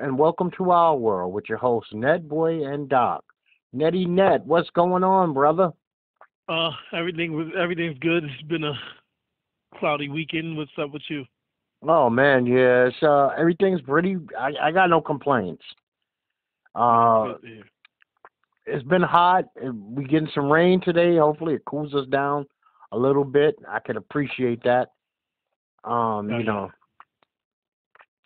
And welcome to our world with your hosts Net Boy and Doc. Netty Ned, what's going on, brother? Uh, everything was everything's good. It's been a cloudy weekend. What's up with you? Oh man, yes, uh, everything's pretty. I, I got no complaints. Uh, Good to hear. it's been hot. We getting some rain today. Hopefully, it cools us down a little bit. I could appreciate that. Um, you know,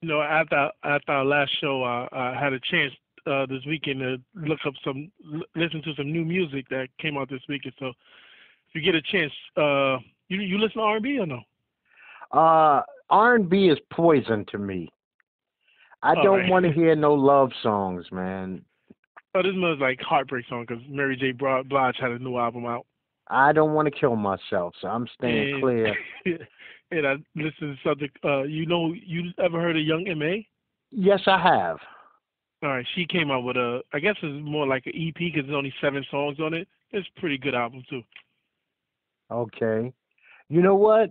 You know, after after our last show, uh, I had a chance uh, this weekend to look up some, listen to some new music that came out this weekend. So, if you get a chance, uh, you you listen to R and B or no? uh, R and B is poison to me. I All don't right. want to hear no love songs, man. Oh, this was like heartbreak song because Mary J. Blige had a new album out. I don't want to kill myself, so I'm staying and, clear. and I listened to something. Uh, you know, you ever heard of Young M.A.? Yes, I have. All right, she came out with a, I guess it's more like an EP because there's only seven songs on it. It's a pretty good album too. Okay. You know what?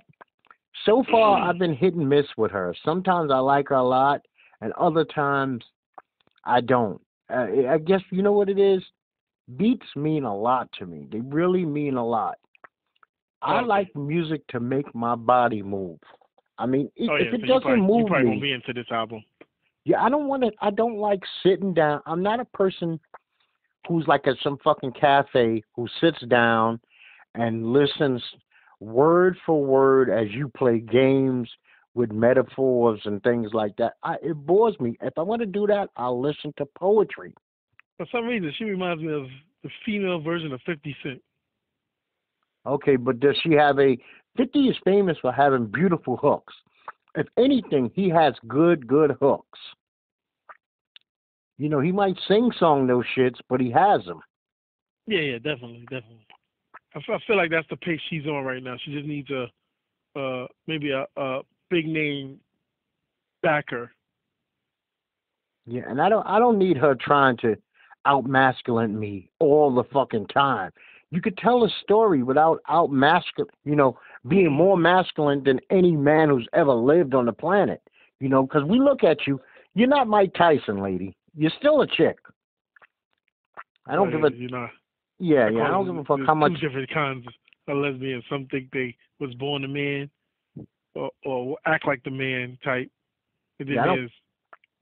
So far, I've been hit and miss with her. Sometimes I like her a lot, and other times I don't. Uh, I guess you know what it is. Beats mean a lot to me. They really mean a lot. I like music to make my body move. I mean, i- oh if yeah, it so doesn't probably, you move probably me, won't be into this album. yeah, I don't want to. I don't like sitting down. I'm not a person who's like at some fucking cafe who sits down and listens word for word as you play games with metaphors and things like that. I, it bores me. If I want to do that, I'll listen to poetry. For some reason, she reminds me of the female version of Fifty Cent. Okay, but does she have a? Fifty is famous for having beautiful hooks. If anything, he has good, good hooks. You know, he might sing song those shits, but he has them. Yeah, yeah, definitely, definitely. I feel, I feel like that's the pace she's on right now. She just needs a, uh, maybe a, a big name backer. Yeah, and I don't I don't need her trying to out masculine me all the fucking time. You could tell a story without out masculine, you know, being more masculine than any man who's ever lived on the planet. You know, because we look at you, you're not Mike Tyson, lady. You're still a chick. I don't give a You know, yeah, I yeah. I don't give a fuck how much. Two different kinds of lesbians. Some think they was born a man, or, or act like the man type, and then Yeah, there's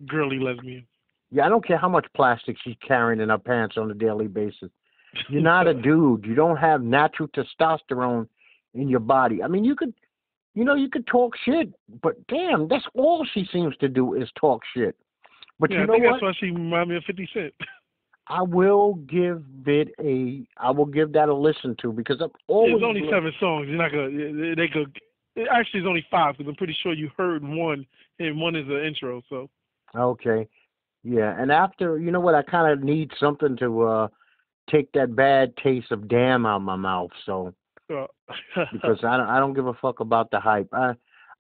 girly lesbians. Yeah, I don't care how much plastic she's carrying in her pants on a daily basis. You're not a dude. You don't have natural testosterone in your body. I mean, you could, you know, you could talk shit, but damn, that's all she seems to do is talk shit. But yeah, you I know think what? that's why she remind me of Fifty Cent. I will give it a, I will give that a listen to because I'm always. There's only seven songs. You're not gonna. They could. Actually, it's only five because I'm pretty sure you heard one, and one is an intro. So Okay, yeah, and after, you know what? I kind of need something to uh take that bad taste of damn out of my mouth. So. uh, because I don't, I don't give a fuck about the hype. I,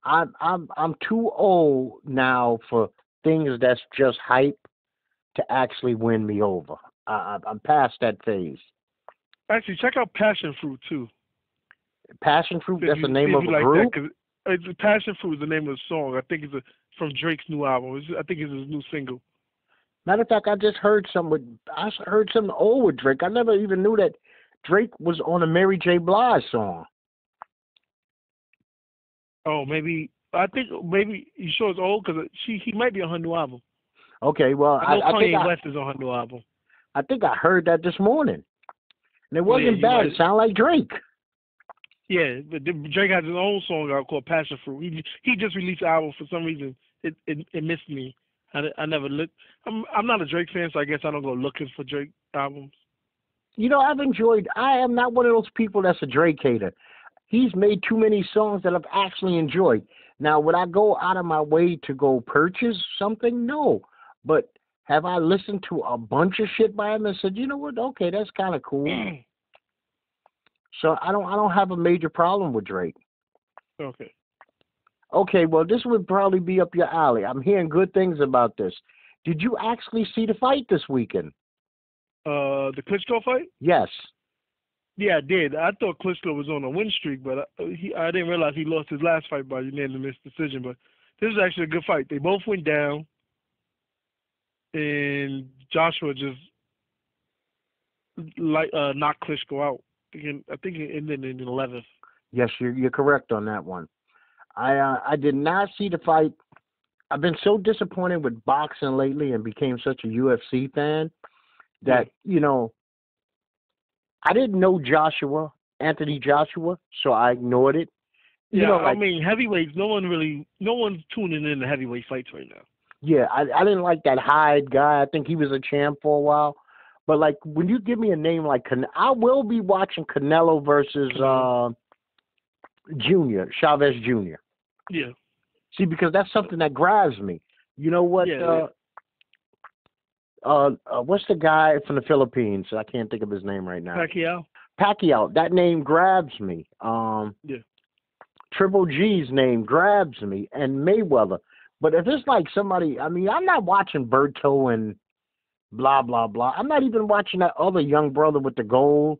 I, I'm I'm too old now for things that's just hype to actually win me over. I, I'm past that phase. actually, check out Passion Fruit too. Passion fruit. That's you- the name of a like group. That, Passion Fruit is the name of the song. I think it's a, from Drake's new album. It's, I think it's his new single. Matter of fact, I just heard some with I heard some old with Drake. I never even knew that Drake was on a Mary J. Blige song. Oh, maybe I think maybe you sure it's old because she he might be on her new album. Okay, well I know I, Kanye I, West is on her new album. I think I heard that this morning, and it wasn't you bad. It sounded like Drake. Yeah, but Drake has his own song out called Passion Fruit. He he just released an album for some reason. It it, it missed me. I, I never looked. I'm I'm not a Drake fan, so I guess I don't go looking for Drake albums. you know, I've enjoyed. I am not one of those people that's a Drake hater. He's made too many songs that I've actually enjoyed. Now, would I go out of my way to go purchase something? No. But have I listened to a bunch of shit by him and said, you know what? Okay, that's kind of cool. Mm. So I don't. I don't have a major problem with Drake. okay. Okay, well, this would probably be up your alley. I'm hearing good things about this. Did you actually see the fight this weekend? Uh, the Klitschko fight. Yes. Yeah, I did. I thought Klitschko was on a win streak, but I, he I didn't realize he lost his last fight by unanimous decision. But this was actually a good fight. They both went down. and Joshua just like uh, knocked Klitschko out. I think it ended in the eleventh. Yes, you're you're correct on that one. I uh, I did not see the fight. I've been so disappointed with boxing lately and became such a UFC fan that you know I didn't know Joshua Anthony Joshua, so I ignored it. You yeah, know, like, I mean heavyweights. No one really, no one's tuning in to heavyweight fights right now. Yeah, I I didn't like that Hyde guy. I think he was a champ for a while. But like when you give me a name like Can I will be watching Canelo versus uh Junior, Chavez Junior. Yeah. See, because that's something that grabs me. You know what? Yeah, uh, uh, uh, what's the guy from the Philippines? I can't think of his name right now. Pacquiao. Pacquiao. That name grabs me. Um, Yeah. Triple G's name grabs me, and Mayweather. But if it's like somebody, I mean, I'm not watching Berto and blah blah blah. I'm not even watching that other young brother with the gold,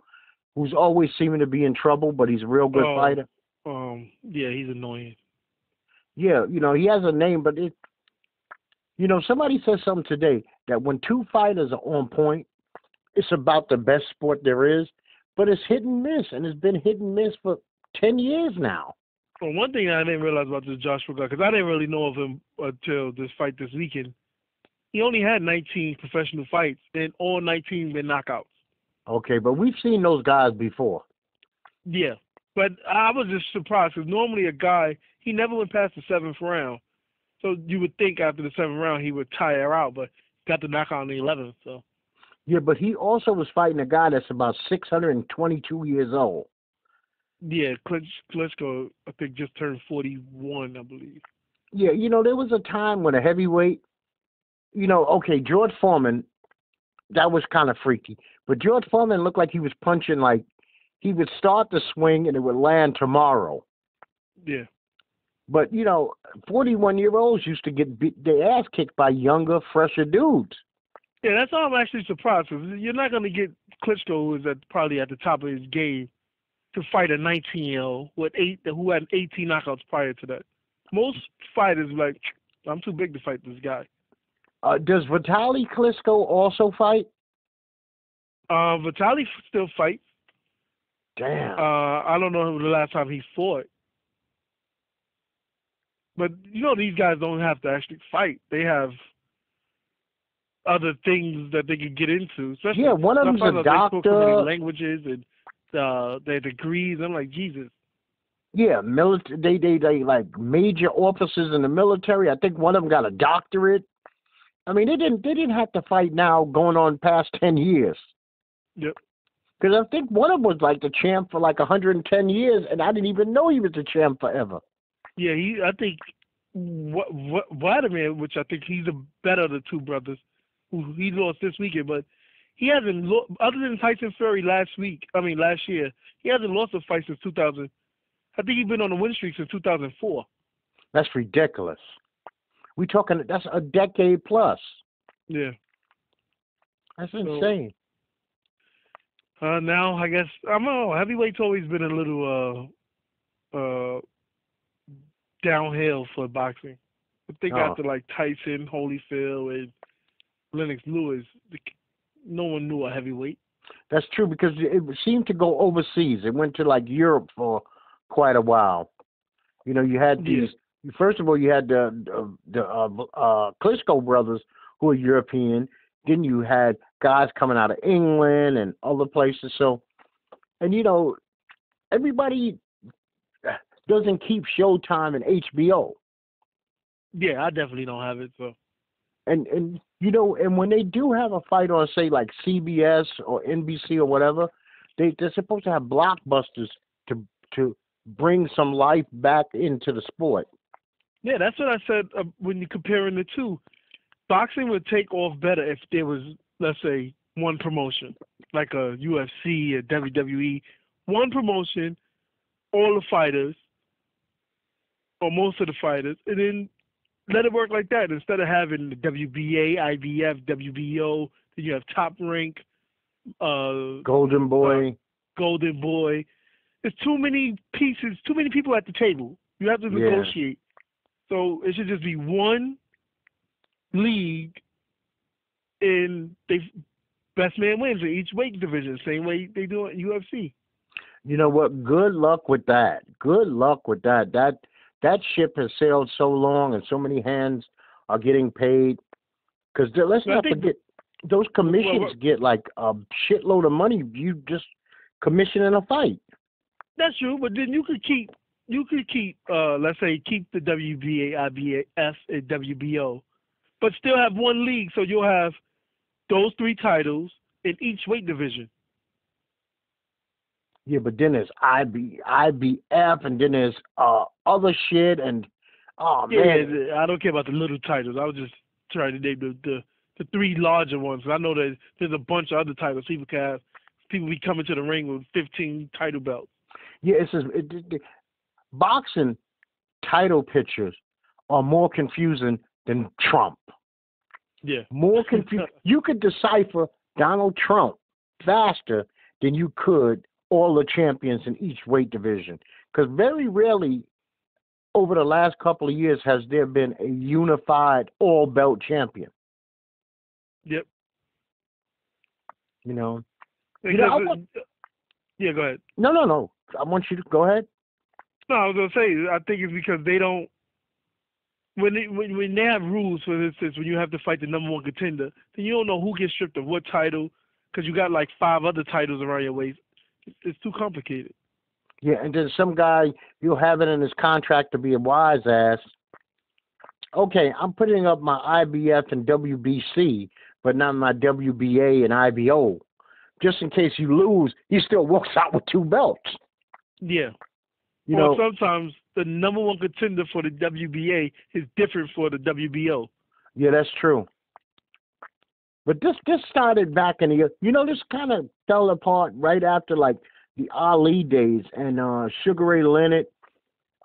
who's always seeming to be in trouble, but he's a real good Oh. fighter. Um. Yeah, he's annoying. Yeah, you know, he has a name, but it, you know, somebody said something today that when two fighters are on point, it's about the best sport there is, but it's hit and miss, and it's been hit and miss for 10 years now. Well, one thing I didn't realize about this Joshua guy, because I didn't really know of him until this fight this weekend. He only had 19 professional fights, and all 19 been knockouts. Okay, but we've seen those guys before. Yeah, but I was just surprised because normally a guy he never went past the seventh round, so you would think after the seventh round he would tire out, but got the knockout in the eleventh. So Yeah, but he also was fighting a guy that's about 622 years old. yeah, Klitsch, Klitschko I think just turned 41, I believe. Yeah, you know, there was a time when a heavyweight, you know, okay, George Foreman, that was kind of freaky. But George Foreman looked like he was punching like he would start the swing and it would land tomorrow. Yeah, But you know, forty-one year olds used to get beat, their ass kicked by younger, fresher dudes. yeah, that's all I'm actually surprised because you're not going to get Klitschko, who is at probably at the top of his game, to fight a 19 year old with eight who had 18 knockouts prior to that. Most fighters like I'm too big to fight this guy. Uh, does Vitali Klitschko also fight? Uh, Vitali still fights. Damn. Uh, I don't know the last time he fought. But you know these guys don't have to actually fight. They have other things that they can get into. Especially yeah, one of them's a they so doctor. languages and uh, their degrees. I'm like Jesus. Yeah, military. They they they like major officers in the military. I think one of them got a doctorate. I mean, they didn't they didn't have to fight now, going on past ten years. Yep. Because I think one of them was like the champ for like 110 years, and I didn't even know he was the champ forever. Yeah, he. I think what what Wladimir, which I think he's the better of the two brothers, who he lost this weekend, but he hasn't lo- other than Tyson Fury last week. I mean last year, he hasn't lost a fight since 2000. I think he's been on a win streak since 2004. That's ridiculous. We talking that's a decade plus. Yeah. That's So- insane. Uh, now I guess I don't know. Heavyweight's always been a little uh uh downhill for boxing. I think Oh. after like Tyson, Holyfield, and Lennox Lewis, the- no one knew a heavyweight. That's true because it seemed to go overseas. It went to like Europe for quite a while. You know, you had Yeah. these. First of all, you had the the, the uh, uh, Klitschko brothers who are European. Then you had guys coming out of England and other places. So, and you know, everybody doesn't keep Showtime and HBO. Yeah, I definitely don't have it. So and and you know, and when they do have a fight on say like CBS or NBC or whatever, they they're supposed to have blockbusters to to bring some life back into the sport. yeah, that's what I said uh, when you're comparing the two. Boxing would take off better if there was, let's say, one promotion like a UFC, a WWE, one promotion, all the fighters, or most of the fighters, and then let it work like that instead of having the WBA, IBF, WBO. Then you have Top Rank, uh, Golden Boy. Golden Boy. There's too many pieces, too many people at the table. You have to negotiate. Yeah. So it should just be one league and they best man wins in each weight division, same way they do in UFC. You know what? Good luck with that. Good luck with that. That that ship has sailed so long, and so many hands are getting paid. Because let's not think- forget, those commissions well- get like a shitload of money. You just commissioning a fight. That's true, but then you could keep you could keep uh let's say keep the WBA, IBF, and WBO, but still have one league, so you'll have those three titles in each weight division. Yeah, but then there's IB, IBF, and then there's uh other shit, and oh Yeah, man, I don't care about the little titles. I was just trying to name the the, the three larger ones. I know that there's a bunch of other titles people can have. People be coming to the ring with 15 title belts. yeah, it's just, it, it, it- boxing title pictures are more confusing than Trump. Yeah. More confused. you could decipher Donald Trump faster than you could all the champions in each weight division. Because very rarely over the last couple of years has there been a unified all belt champion. Yep. You know? Because, know, want- yeah, go ahead. No, no, no. I want you to go ahead. No, I was gonna say I think it's because they don't when they when, when they have rules for instance when you have to fight the number one contender then you don't know who gets stripped of what title because you got like five other titles around your waist. It's, too complicated. Yeah, and then some guy you'll have it in his contract to be a wise ass. Okay, I'm putting up my IBF and WBC, but not my WBA and IBO. Just in case you lose, he still walks out with two belts. Yeah. You or know, sometimes the number one contender for the WBA is different for the WBO. yeah, that's true. But this this started back in the you know this kind of fell apart right after like the Ali days and uh Sugar Ray Leonard,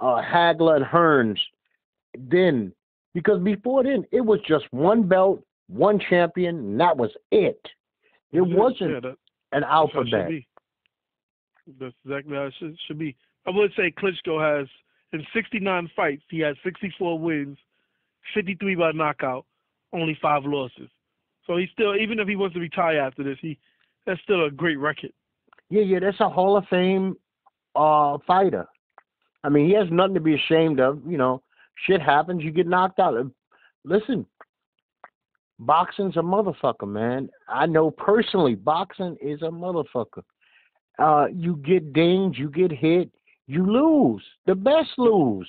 uh Hagler and Hearns. Then because before then it was just one belt, one champion, and that was it. It wasn't Yeah, that, an alphabet. be. That's exactly how it should, should be. I would say Klitschko has in 69 fights he has 64 wins, 53 by knockout, only five losses. So he's still even if he wants to retire after this, he that's still a great record. Yeah, yeah, that's a Hall of Fame uh fighter. I mean, he has nothing to be ashamed of. You know, shit happens. You get knocked out. Listen, boxing's a motherfucker, man. I know personally, boxing is a motherfucker. Uh, you get dinged, you get hit, you lose. The best lose.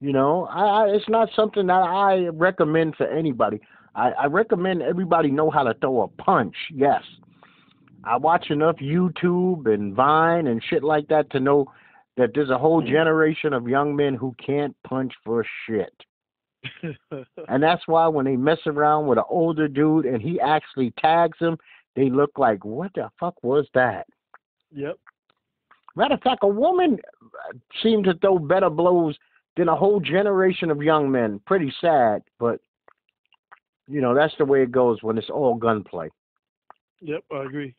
You know, I, I it's not something that I recommend for anybody. I, I recommend everybody know how to throw a punch. Yes. I watch enough YouTube and Vine and shit like that to know that there's a whole mm. generation of young men who can't punch for shit. And that's why when they mess around with an older dude and he actually tags them, they look like, what the fuck was that? yep. Matter of fact, a woman seemed to throw better blows than a whole generation of young men. Pretty sad, but you know that's the way it goes when it's all gunplay. Yep, I agree.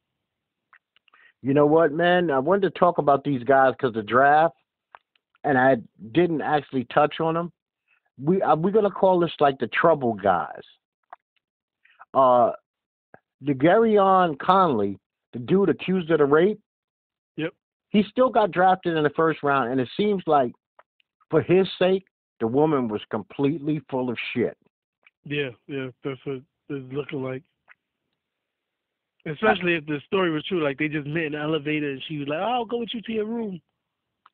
You know what, man? I wanted to talk about these guys because the draft, and I didn't actually touch on them. We are we gonna call this like the trouble guys? Uh, the Gareon Conley, the dude accused of the rape. Yep. He still got drafted in the first round, and it seems like, for his sake, the woman was completely full of shit. Yeah, yeah, that's what it's looking like. Especially if the story was true, like they just met in the elevator and she was like, oh, "I'll go with you to your room."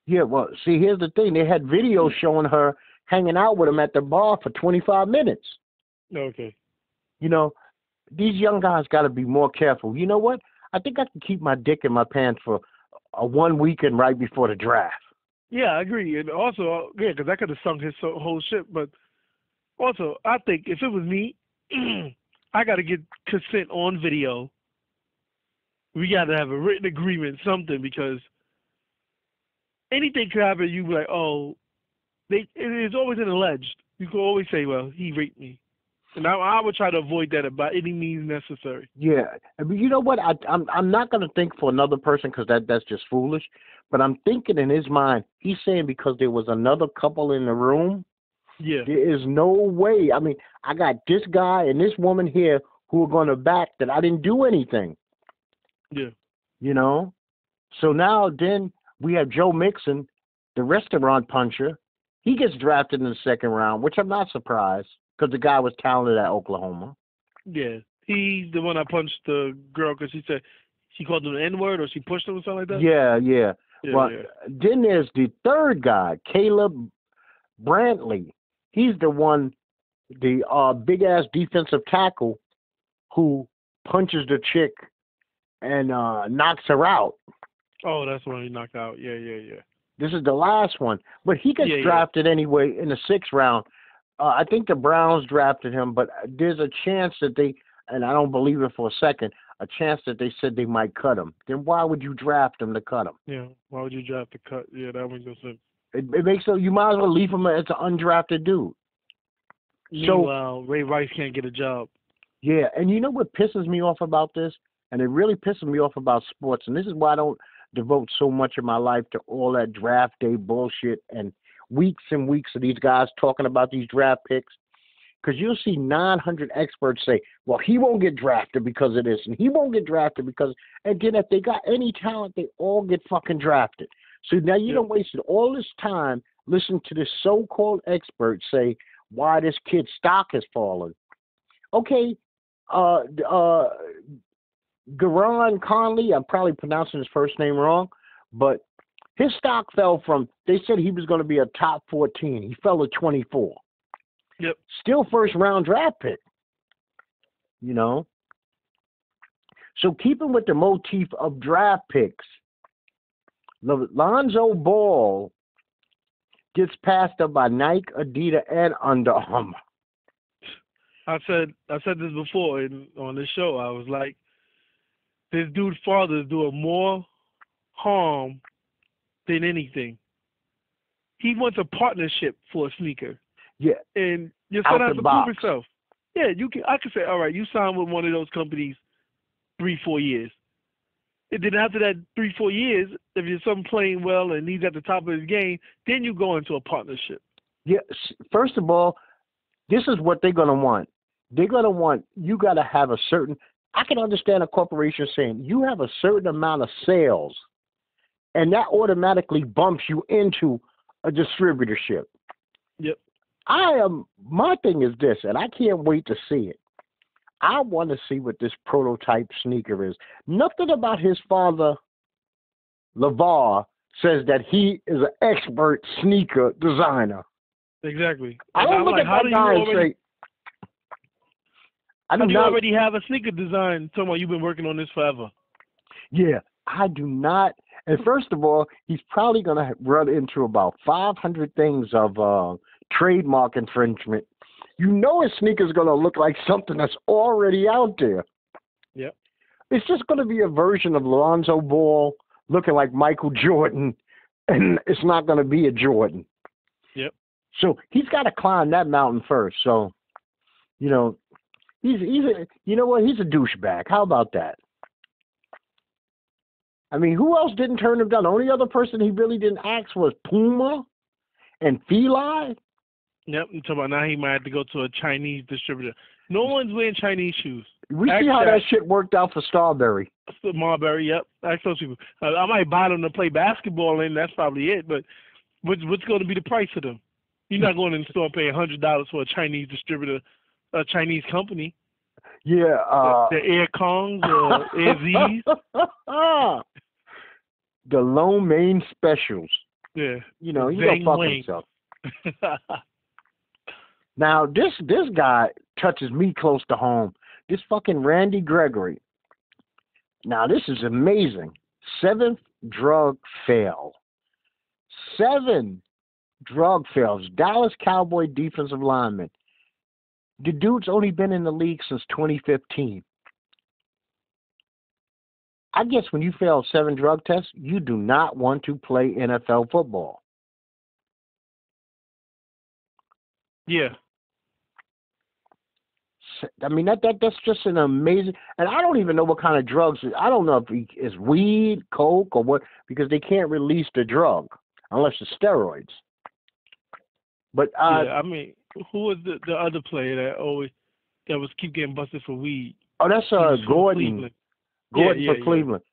Yeah, well, see, here's the thing: they had videos showing her hanging out with him at the bar for 25 minutes. Okay. You know, these young guys got to be more careful. You know what? I think I can keep my dick in my pants for a one weekend right before the draft. Yeah, I agree, and also, uh, yeah, because that could have sunk his whole ship. But also, I think if it was me, I got to get consent on video. We got to have a written agreement, something, because anything could happen. You be like, oh, they. It is always an alleged. You can always say, well, he raped me, and I, I would try to avoid that by any means necessary. Yeah, I mean, you know what? I, I'm I'm not gonna think for another person because that that's just foolish. But I'm thinking in his mind, he's saying because there was another couple in the room, Yeah. There is no way. I mean, I got this guy and this woman here who are going to back that I didn't do anything. Yeah. You know? So now then we have Joe Mixon, the restaurant puncher. He gets drafted in the second round, which I'm not surprised because the guy was talented at Oklahoma. Yeah. He's the one I punched the girl because she said she called him the N word or she pushed him or something like that. Yeah, yeah. Yeah, well, yeah. then there's the third guy, Caleb Brantley. He's the one, the uh, big ass defensive tackle who punches the chick and uh, knocks her out. Oh, that's the one he knocked out. Yeah, yeah, yeah. This is the last one, but he gets Yeah, yeah. drafted anyway in the sixth round. Uh, I think the Browns drafted him, but there's a chance that they, and I don't believe it for a second, a chance that they said they might cut him. Then why would you draft him to cut him? Yeah. Why would you draft to cut? Yeah, that makes no sense. It, it makes so you might as well leave him as an undrafted dude. So- Meanwhile, Ray Rice can't get a job. Yeah, and you know what pisses me off about this, and it really pisses me off about sports, and this is why I don't devote so much of my life to all that draft day bullshit and weeks and weeks of these guys talking about these draft picks. Because you'll see 900 experts say, well, he won't get drafted because of this, and he won't get drafted because, and then if they got any talent, they all get fucking drafted. So now you Yeah. don't wasted all this time listening to this so-called expert say why this kid's stock has fallen. Okay, uh, uh, Gareon Conley, I'm probably pronouncing his first name wrong, but his stock fell from, they said he was going to be a top 14. He fell to 24. Yep. Still first round draft pick, you know? So keeping with the motif of draft picks, Lonzo Ball gets passed up by Nike, Adidas, and Under Armour. I said I said this before in, on this show. I was like, this dude's father is doing more harm than anything. He wants a partnership for a sneaker, Yeah, and your Out son has to box. prove himself. Yeah, you can. I could say, all right, you signed with one of those companies three, four years. And then after that three, four years, if your son playing well and he's at the top of his game, then you go into a partnership. Yeah, s- first of all, this is what they're going to want. They're going to want you got to have a certain. I can understand a corporation saying you have a certain amount of sales, and that automatically bumps you into a distributorship. Yep. I am. My thing is this, and I can't wait to see it. I want to see what this prototype sneaker is. Nothing about his father, LeVar, says that he is an expert sneaker designer. Exactly. I don't I'm look like, at how that do you guy and already, say, I do do you already have a sneaker design? Talking about you've been working on this forever. yeah, I do not. And first of all, he's probably going to run into about 500 things of uh, trademark infringement. You know his sneaker's going to look like something that's already out there. Yep. It's just going to be a version of Lonzo Ball looking like Michael Jordan, and it's not going to be a Jordan. Yep. So he's got to climb that mountain first. So, you know, he's he's a you know what? He's a douchebag. How about that? I mean, who else didn't turn him down? The only other person he really didn't ask was Puma and Fila. Yep. I'm talking about now he might have to go to a Chinese distributor. No one's wearing Chinese shoes. We see how that. that shit worked out for Starbury. Marbury, yep. Ask those people. Uh, I might buy them to play basketball in. That's probably it. But what's what's going to be the price of them? You're not going in the store and paying hundred dollars for a Chinese distributor, a Chinese company. Yeah. Uh, the Air Kongs or Air Z's. the Low Main Specials. Yeah. You know, he don't fuck himself. Now this this guy touches me close to home. This fucking Randy Gregory. Now this is amazing. Seventh drug fail. Seven drug fails. Dallas Cowboy defensive lineman. The dude's only been in the league since 2015. I guess when you fail seven drug tests, you do not want to play NFL football. yeah. I mean that that that's just an amazing. And I don't even know what kind of drugs. I don't know if it's weed, coke, or what, because they can't release the drug unless it's steroids. But uh, yeah, I mean, who was the the other player that always that was keep getting busted for weed? oh, that's uh Gordon. Gordon Yeah, yeah, for. Cleveland.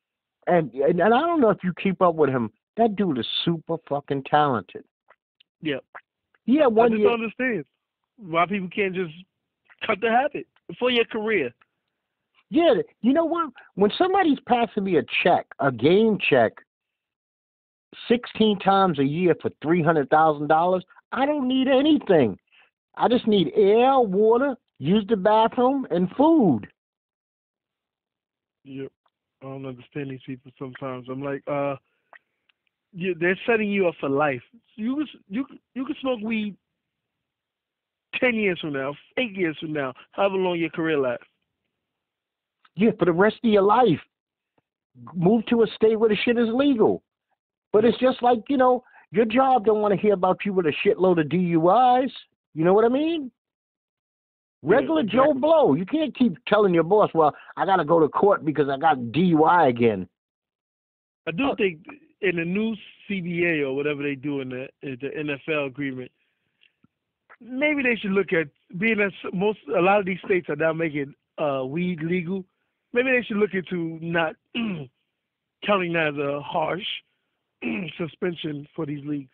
And, and and I don't know if you keep up with him. That dude is super fucking talented. Yeah. Yeah, had I one just year. don't understand why people can't just cut the habit for your career. Yeah, you know what? When somebody's passing me a check, a game check, sixteen times a year for three hundred thousand dollars, I don't need anything. I just need air, water, use the bathroom, and food. Yep. I don't understand these people sometimes. I'm like, uh, you, they're setting you up for life. You can you you can smoke weed ten years from now, eight years from now, however long your career lasts. Yeah, for the rest of your life. Move to a state where the shit is legal. But it's just like, you know, your job don't want to hear about you with a shitload of DUIs. You know what I mean? Yeah, Regular Joe. Blow. You can't keep telling your boss, well, I got to go to court because I got DUI again. I do Oh. think in the new CBA or whatever they do in the in the NFL agreement, maybe they should look at being that most a lot of these states are now making uh, weed legal. Maybe they should look into not counting that as a harsh suspension for these leagues.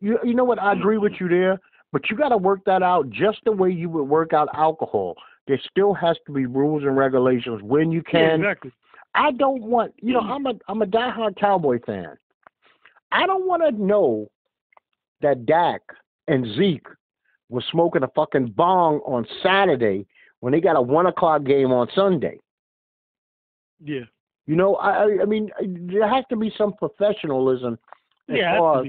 You, you know what? I agree with you there, but you got to work that out just the way you would work out alcohol. There still has to be rules and regulations when you Yeah, can. exactly. I don't want you know I'm a I'm a diehard Cowboy fan. I don't want to know that Dak and Zeke was smoking a fucking bong on Saturday when they got a one o'clock game on Sunday. Yeah. You know, I I- mean there has to be some professionalism Yeah, far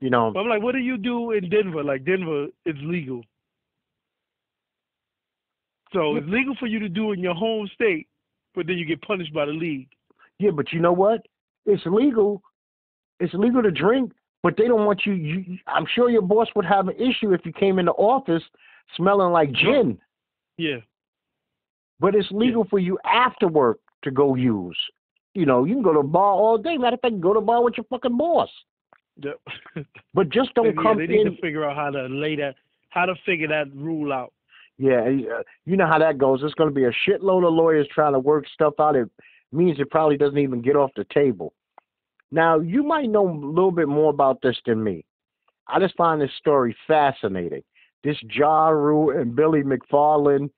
you know. But I'm like, what do you do in Denver? Like Denver, it's legal. So it's legal for you to do in your home state, but then you get punished by the league. Yeah, but you know what? It's legal. It's legal to drink, but they don't want you, you. I'm sure your boss would have an issue if you came in the office smelling like gin. Yeah. But it's legal for you after work to go use. You know, you can go to a bar all day. Matter of fact, go to a bar with your fucking boss. Yep. But just don't yeah, come they need in. to figure out how to lay that, how to figure that rule out. Yeah, uh, you know how that goes. There's going to be a shitload of lawyers trying to work stuff out. It means it probably doesn't even get off the table. Now, you might know a little bit more about this than me. I just find this story fascinating. This Ja Rule and Billy McFarland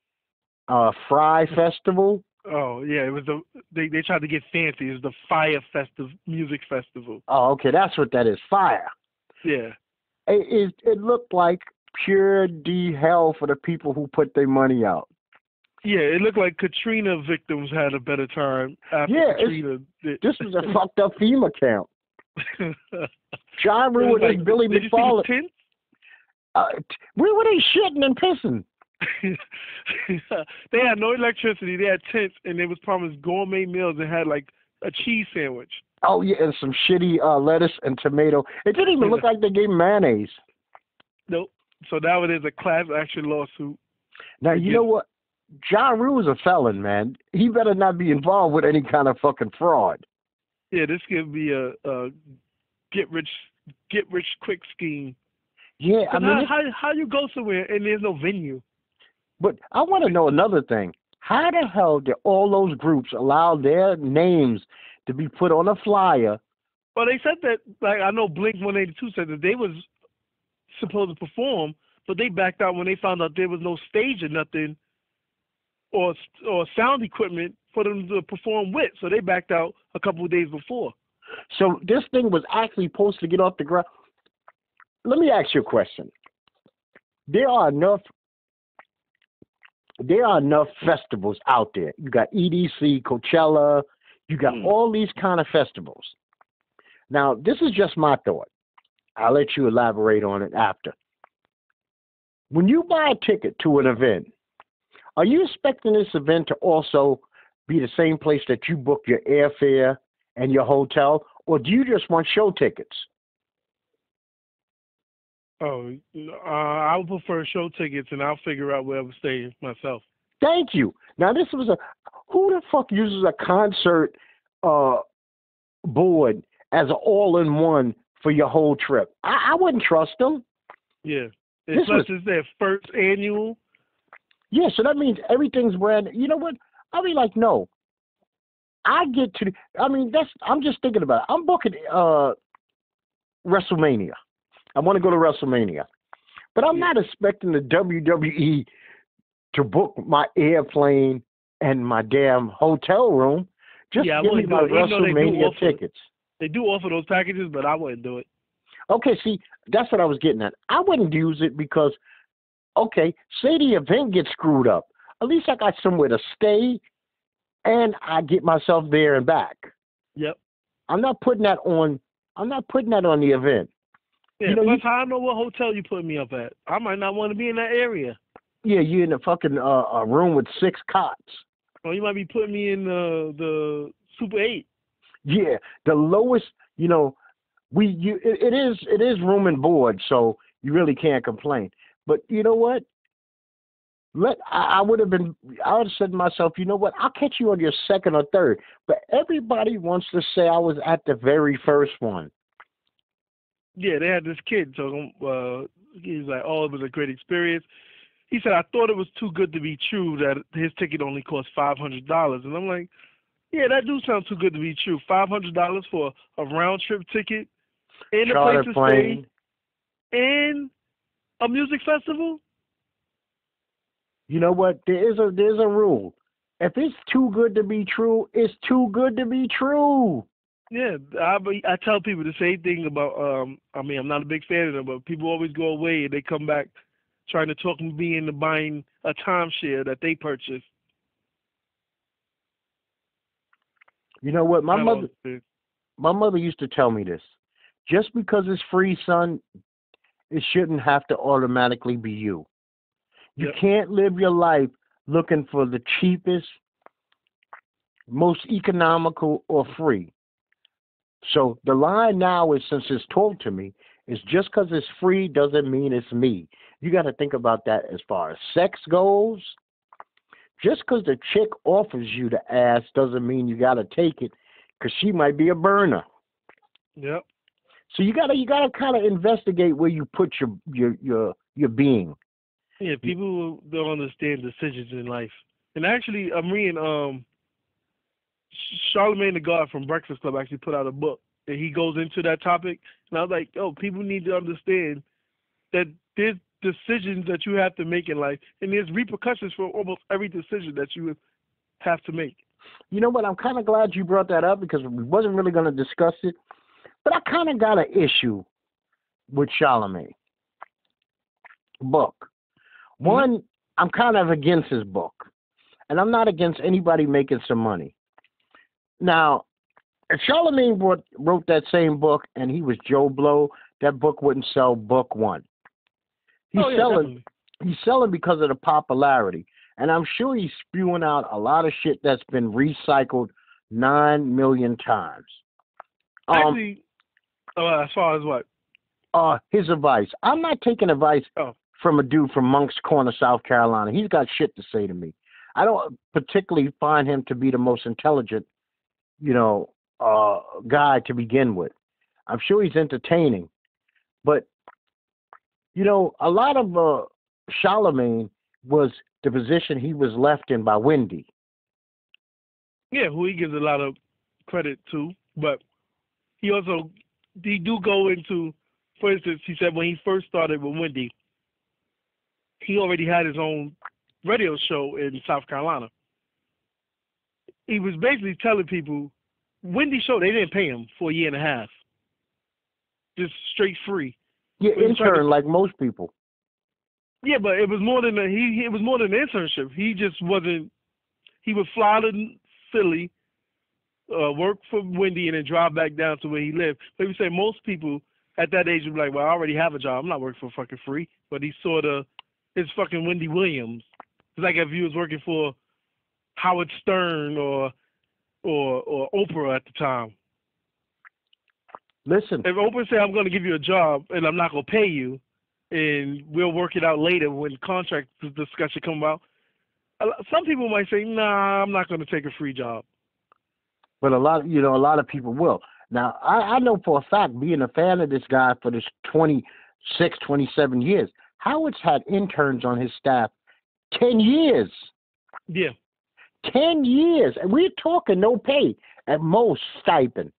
uh, Fry Festival. Oh yeah, it was the they they tried to get fancy. It was the Fyre Festival Music Festival. Oh, okay, that's what that is. Fire. Yeah. It, it, it looked like pure D hell for the people who put their money out. Yeah, it looked like Katrina victims had a better time after Yeah, Katrina. did. This was a fucked up FEMA camp. John and like, Billy McFarland. Uh, t- where were they shitting and pissing? they had no electricity. They had tents, and they was promised gourmet meals and had like a cheese sandwich. Oh yeah, and some shitty uh, lettuce and tomato. It didn't even look like they gave mayonnaise. Nope. So now it is a class action lawsuit. Now you know what? Ja Rule is a felon, man. He better not be involved with any kind of fucking fraud. Yeah, this could be a, a get rich get rich quick scheme. Yeah, I mean, how, how how you go somewhere and there's no venue? but I want to know another thing. How the hell did all those groups allow their names to be put on a flyer? Well, they said that like I know Blink One Eighty Two said that they was supposed to perform, but they backed out when they found out there was no stage or nothing, or or sound equipment for them to perform with. So they backed out a couple of days before. So this thing was actually supposed to get off the ground. Let me ask you a question. There are enough there are enough festivals out there. You got EDC, Coachella, you got Hmm. all these kind of festivals. Now, this is just my thought. I'll let you elaborate on it after. When you buy a ticket to an event, are you expecting this event to also be the same place that you book your airfare and your hotel, or do you just want show tickets? Oh, uh, I would prefer show tickets, and I'll figure out where I would stay myself. Thank you. Now this was a who the fuck uses a concert uh board as an all in one for your whole trip? I, I wouldn't trust them. Yeah, And This plus, was- it's their first annual. Yeah, so that means everything's brand. You know what? I'll be like, no. I get to. I mean, that's. I'm just thinking about. It. I'm booking uh WrestleMania. I want to go to WrestleMania, but I'm Yeah. not expecting the WWE to book my airplane and my damn hotel room. Just Yeah, give me my do it, even though they WrestleMania offer- tickets. They do offer those packages, but I wouldn't do it. Okay, see, that's what I was getting at. I wouldn't use it because, okay, say the event gets screwed up. At least I got somewhere to stay, and I get myself there and back. Yep. I'm not putting that on. I'm not putting that on the event. Yeah. You know, plus, you- I know what hotel you put me up at. I might not want to be in that area. Yeah, you're in a fucking uh, a room with six cots. Or you might be putting me in the the Super Eight. Yeah, the lowest. You know, we you it, it is it is room and board, so you really can't complain. But you know what? Let I, I would have been. I would have said to myself, you know what? I'll catch you on your second or third. But everybody wants to say I was at the very first one. Yeah, they had this kid. So uh, he's like, "Oh, it was a great experience." He said, "I thought it was too good to be true that his ticket only cost five hundred dollars." And I'm like, "Yeah, that do sound too good to be true. Five hundred dollars for a round trip ticket and a place to plane. stay and a music festival." You know what? There is a there's a rule. If it's too good to be true, it's too good to be true. Yeah, I I tell people the same thing about. Um, I mean, I'm not a big fan of them, but people always go away and they come back trying to talk me into buying a timeshare that they purchased. You know what? My mother my mother used to tell me this. Just because it's free, son, it shouldn't have to automatically be you. You Yep. can't live your life looking for the cheapest, most economical, or free. So the line now is since it's told to me, is just because it's free doesn't mean it's me. You got to think about that as far as sex goes. Just because the chick offers you the ass doesn't mean you got to take it because she might be a burner. Yep. So you gotta you gotta kind of investigate where you put your your your your being. Yeah, people don't understand decisions in life. And actually, I'm reading um, Charlamagne tha God from Breakfast Club actually put out a book, and he goes into that topic. And I was like, oh, people need to understand that there's decisions that you have to make in life, and there's repercussions for almost every decision that you have to make. You know what? I'm kind of glad you brought that up because we wasn't really going to discuss it, but I kind of got an issue with Charlamagne book. One, I'm kind of against his book, and I'm not against anybody making some money. Now, if Charlamagne wrote, wrote that same book and he was Joe Blow, that book wouldn't sell book one. He's oh, yeah, selling. definitely. he's selling because of the popularity. And I'm sure he's spewing out a lot of shit that's been recycled nine million times. Um, Actually, uh, as far as what? uh, his advice. I'm not taking advice Oh. from a dude from Moncks Corner, South Carolina. He's got shit to say to me. I don't particularly find him to be the most intelligent, you know, uh, guy to begin with. I'm sure he's entertaining, but you know, a lot of uh, Charlamagne was the position he was left in by Wendy. Yeah, who he gives a lot of credit to, but he also he do go into, for instance, he said when he first started with Wendy, he already had his own radio show in South Carolina. He was basically telling people, Wendy show they didn't pay him for a year and a half, just straight free. Yeah, was to- intern like most people. Yeah, but it was more than a, he. It was more than an internship. He just wasn't. He would fly to Philly, uh, work for Wendy, and then drive back down to where he lived. But we say most people at that age would be like, "Well, I already have a job. I'm not working for fucking free." But he sort of it's fucking Wendy Williams. It's like if he was working for Howard Stern or or or Oprah at the time. Listen, If Oprah said, "I'm going to give you a job and I'm not going to pay you," and we'll work it out later when contract discussion come about, some people might say, "Nah, I'm not going to take a free job." But a lot, you know, a lot of people will. Now, I, I know for a fact, being a fan of this guy for this 26, 27 years, Howard's had interns on his staff ten years. Yeah. Ten years, and we're talking no pay at most stipend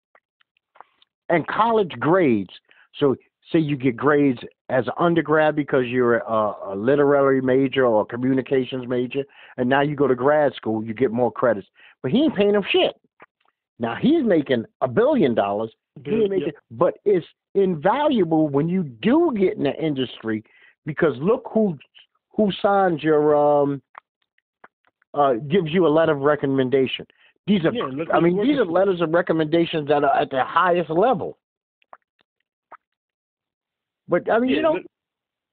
and college grades. So say you get grades as an undergrad because you're a, a literary major or a communications major, and now you go to grad school, you get more credits. But he ain't paying them shit. Now he's making a billion dollars. Making, but it's invaluable when you do get in the industry because look who who signs your um uh gives you a letter of recommendation. These are Yeah, I mean these are letters of recommendations that are at the highest level. But I mean, Yeah, you know,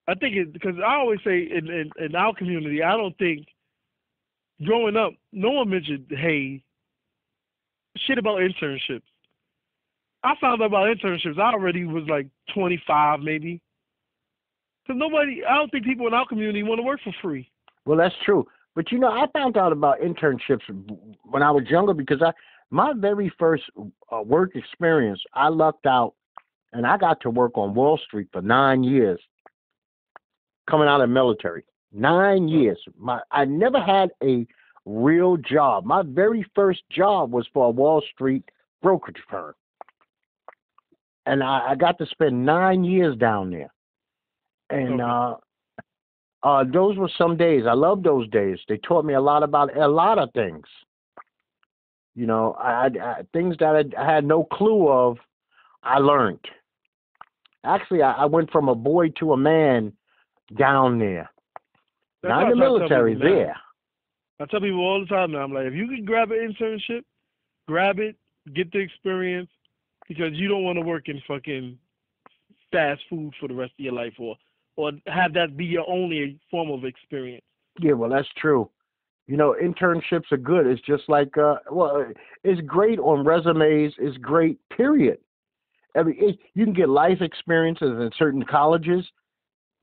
I think it because I always say in, in in our community, I don't think growing up, no one mentioned hey shit about internships. I found out about internships. I already was like 25, maybe. Because nobody, I don't think people in our community want to work for free. well, that's true. But you know, I found out about internships when I was younger because I my very first uh, work experience, I lucked out and I got to work on Wall Street for nine years, coming out of military. Nine years. My I never had a real job. My very first job was for a Wall Street brokerage firm, and I, I got to spend nine years down there. And Okay. uh, uh, those were some days. I love those days. They taught me a lot about a lot of things. You know, I, I, things that I, I had no clue of. I learned. Actually, I, I went from a boy to a man down there. That's Not in the I try to tell military, there. I tell people all the time now, I'm like, if you can grab an internship, grab it, get the experience, because you don't want to work in fucking fast food for the rest of your life or or have that be your only form of experience. Yeah, well, that's true. You know, internships are good. It's just like, uh, well, it's great on resumes. It's great, period. I mean, it, you can get life experiences in certain colleges.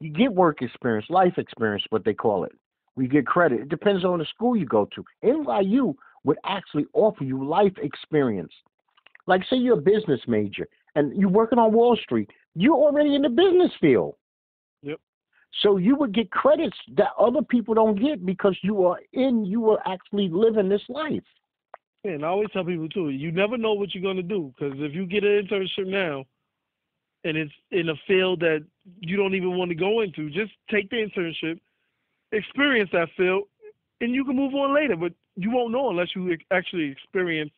You get work experience, life experience, what they call it. We get credit. It depends on the school you go to. NYU would actually offer you life experience. Like, say you're a business major and you're working on Wall Street. You're already in the business field. Yep. So you would get credits that other people don't get because you are in, you are actually living this life. Yeah, and I always tell people too, you never know what you're gonna do because if you get an internship now, and it's in a field that you don't even want to go into, just take the internship, experience that field, and you can move on later. But you won't know unless you actually experience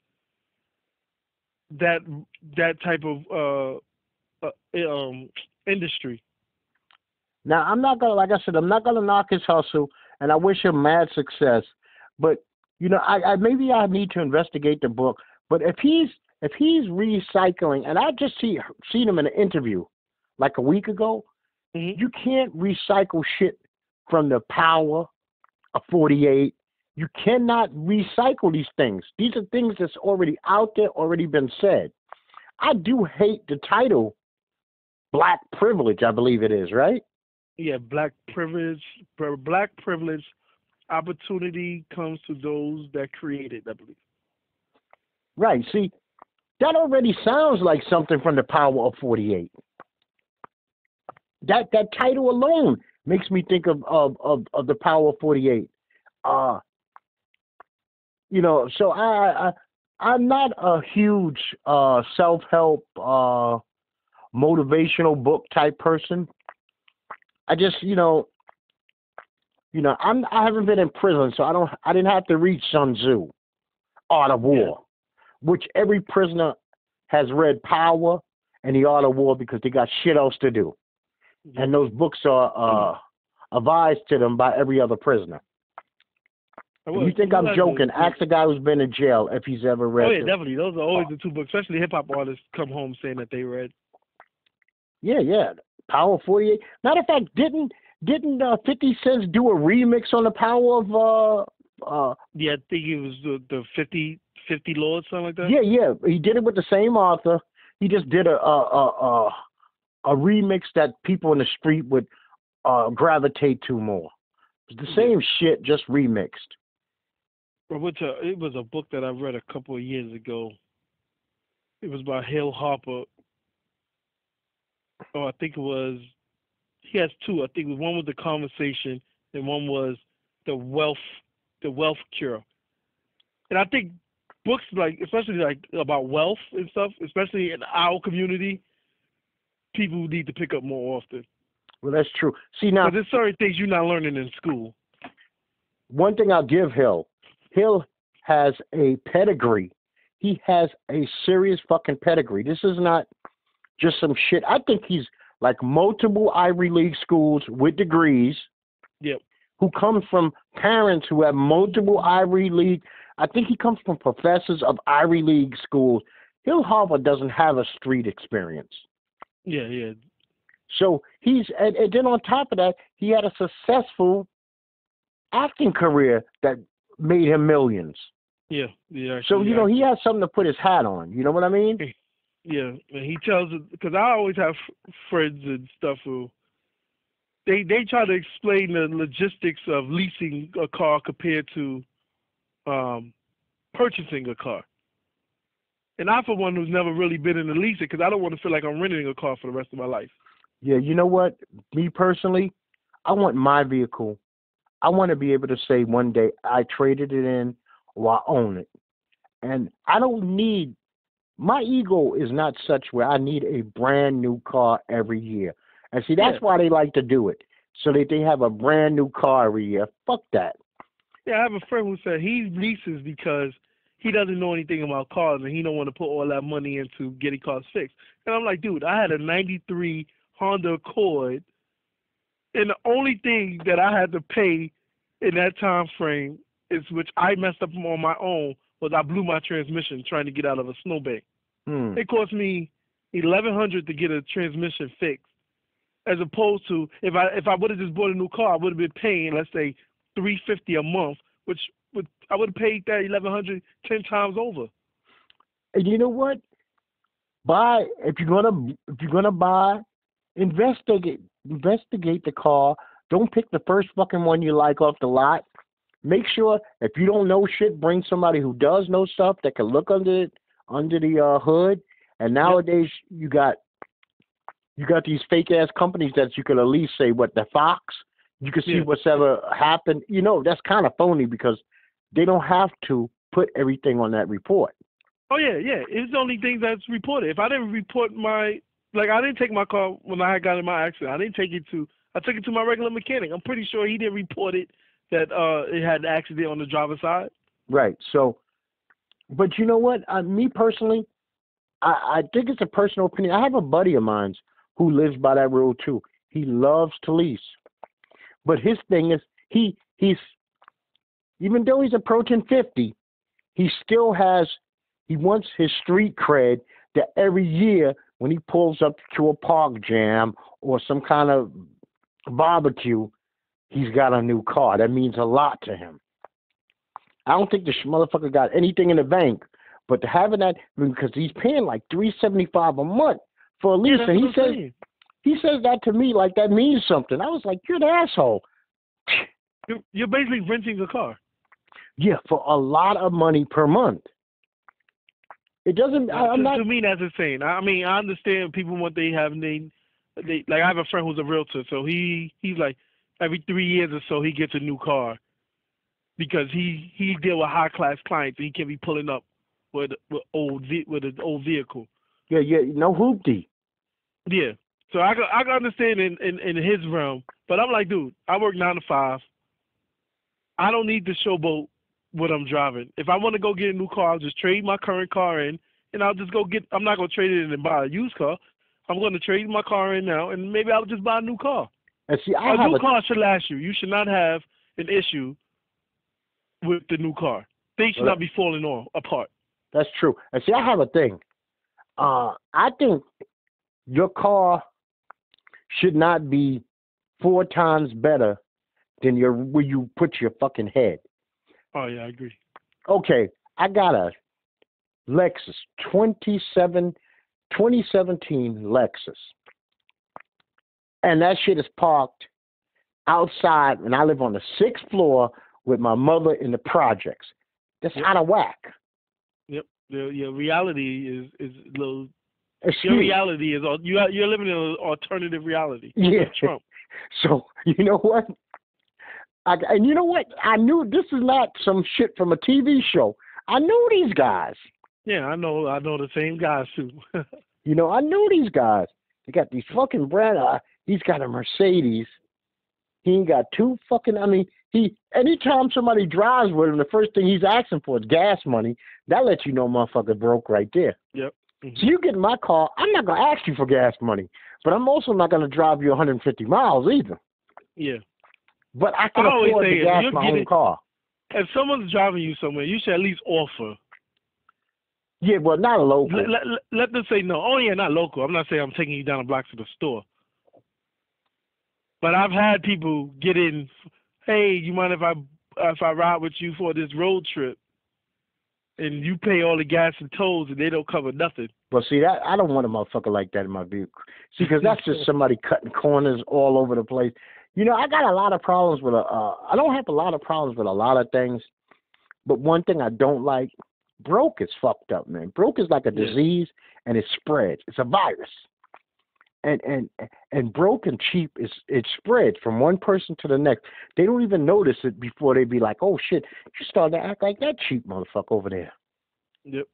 that that type of uh, uh um industry. Now I'm not gonna, like I said, I'm not gonna knock his hustle, and I wish him mad success. But you know, I, I maybe I need to investigate the book. But if he's if he's recycling, and I just see seen him in an interview like a week ago, Mhm. you can't recycle shit from the power of 48. You cannot recycle these things. These are things that's already out there, already been said. I do hate the title Black Privilege, I believe it is, right? Yeah, black privilege, black privilege, opportunity comes to those that create it. I believe. Right. See, that already sounds like something from the Power of 48. That that title alone makes me think of of of, of the Power of 48. Uh you know, so I, I I'm not a huge uh self-help uh motivational book type person. I just, you know, you know, I'm I haven't been in prison, so I don't I didn't have to read Sun Tzu, Art of War which every prisoner has read Power and The Art of War because they got shit else to do. And those books are uh, advised to them by every other prisoner. You think I'm joking, ask a guy who's been in jail if he's ever read Oh yeah, them. definitely. Those are always the two books, especially hip hop artists come home saying that they read. Yeah, yeah. Power 48. Matter of fact, didn't didn't uh, 50 Cent do a remix on the Power of uh uh Yeah, I think it was the the 50, 50 Lords, something like that. Yeah, yeah. He did it with the same author. He just did a a a, a, a remix that people in the street would uh, gravitate to more. It's the same shit, just remixed. Uh, it was a book that I read a couple of years ago. It was by Hill Harper. Oh, I think it was he has two. I think one was the conversation, and one was the wealth, the wealth cure. And I think books like, especially like about wealth and stuff, especially in our community, people need to pick up more often. Well, that's true. See now, there's certain things you're not learning in school. One thing I'll give Hill, Hill has a pedigree. He has a serious fucking pedigree. This is not just some shit. I think he's like multiple Ivy League schools with degrees. Yep. Who comes from parents who have multiple Ivy League. I think he comes from professors of Ivy League schools. Hill Harper doesn't have a street experience. Yeah, yeah. So he's and, and then on top of that, he had a successful acting career that made him millions. Yeah, yeah. So you know he has something to put his hat on. You know what I mean? Yeah, and he tells it because I always have friends and stuff who they they try to explain the logistics of leasing a car compared to um, purchasing a car. And I, for one, who's never really been in a leasing, because I don't want to feel like I'm renting a car for the rest of my life. Yeah, you know what? Me personally, I want my vehicle. I want to be able to say one day I traded it in or I own it. And I don't need my ego is not such where I need a brand new car every year. And see, that's yeah. why they like to do it. So that they have a brand new car every year. Fuck that. Yeah, I have a friend who said he leases because he doesn't know anything about cars and he don't want to put all that money into getting cars fixed. And I'm like, dude, I had a 93 Honda Accord and the only thing that I had to pay in that time frame is which I messed up on my own was I blew my transmission trying to get out of a snowbank. Hmm. It cost me eleven hundred to get a transmission fixed, as opposed to if I if I would have just bought a new car, I would have been paying let's say three fifty a month, which would I would have paid that eleven hundred ten times over. And you know what? Buy if you're gonna if you're gonna buy, investigate investigate the car. Don't pick the first fucking one you like off the lot. Make sure if you don't know shit, bring somebody who does know stuff that can look under it, under the uh, hood. And nowadays yep. you got you got these fake ass companies that you can at least say what the Fox. You can see yeah. what's ever happened. You know that's kind of phony because they don't have to put everything on that report. Oh yeah, yeah. It's the only thing that's reported. If I didn't report my like I didn't take my car when I got in my accident. I didn't take it to I took it to my regular mechanic. I'm pretty sure he didn't report it that uh it had an accident on the driver's side. Right. So but you know what? Uh, me personally, I, I think it's a personal opinion. I have a buddy of mine who lives by that rule too. He loves to lease. But his thing is he he's even though he's approaching fifty, he still has he wants his street cred that every year when he pulls up to a park jam or some kind of barbecue, he's got a new car. That means a lot to him. I don't think this motherfucker got anything in the bank, but to having that because he's paying like three seventy five a month for a lease, yeah, and he says saying. he says that to me like that means something. I was like, you're an asshole. You're, you're basically renting a car. Yeah, for a lot of money per month. It doesn't. I, am not. To me, that's insane. I mean, I understand people what they have. They, they like. I have a friend who's a realtor, so he he's like every three years or so he gets a new car because he he deal with high class clients and he can't be pulling up with with old with an old vehicle. Yeah, yeah, no hoopty. Yeah, so I I can understand in, in in his realm, but I'm like, dude, I work nine to five. I don't need to showboat what I'm driving. If I want to go get a new car, I'll just trade my current car in, and I'll just go get. I'm not gonna trade it in and buy a used car. I'm gonna trade my car in now, and maybe I'll just buy a new car. And see, I a new a... car should last you. You should not have an issue with the new car. Things should well, not be falling on apart. That's true. And see, I have a thing. Uh, I think your car should not be four times better than your where you put your fucking head. Oh yeah, I agree. Okay, I got a Lexus 27, 2017 Lexus, and that shit is parked outside, and I live on the sixth floor with my mother in the projects. That's yep. out of whack. Yep. The, your reality is is a little. Excuse your reality is you you're living in an alternative reality. Yeah. Trump. So you know what? I, and you know what? I knew this is not some shit from a TV show. I knew these guys. Yeah, I know. I know the same guys too. you know, I knew these guys. They got these fucking brand. Uh, he's got a Mercedes. He ain't got two fucking. I mean, he. Anytime somebody drives with him, the first thing he's asking for is gas money. That lets you know, motherfucker broke right there. Yep. Mm-hmm. So you get in my car, I'm not gonna ask you for gas money, but I'm also not gonna drive you 150 miles either. Yeah. But I can I afford say, to gas my getting, own car. If someone's driving you somewhere, you should at least offer. Yeah, well, not a local. Let, let, let them say no. Oh yeah, not local. I'm not saying I'm taking you down the block to the store. But I've had people get in. Hey, you mind if I if I ride with you for this road trip? And you pay all the gas and tolls, and they don't cover nothing. Well, see that I don't want a motherfucker like that in my vehicle. See, because that's just somebody cutting corners all over the place. You know, I got a lot of problems with a. Uh, I don't have a lot of problems with a lot of things, but one thing I don't like, broke is fucked up, man. Broke is like a Yeah. disease, and it spreads. It's a virus, and and and broke and cheap is it spreads from one person to the next. They don't even notice it before they be like, oh shit, you starting to act like that cheap motherfucker over there. Yep.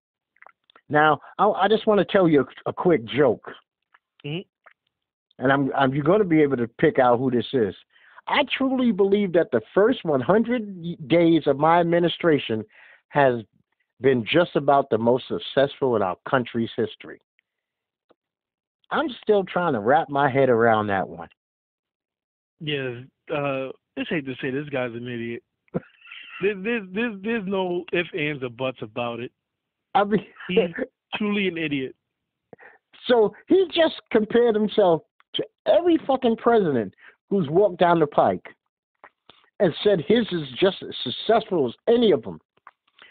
Now, I, I just want to tell you a, a quick joke, Mhm. And I'm, I'm you're going to be able to pick out who this is. I truly believe that the first 100 days of my administration has been just about the most successful in our country's history. I'm still trying to wrap my head around that one. Yeah. Uh, it's hate to say this guy's an idiot. There's there's there's, there's no ifs ands or buts about it. I mean, He's truly an idiot. so he just compared himself every fucking president who's walked down the pike and said his is just as successful as any of them.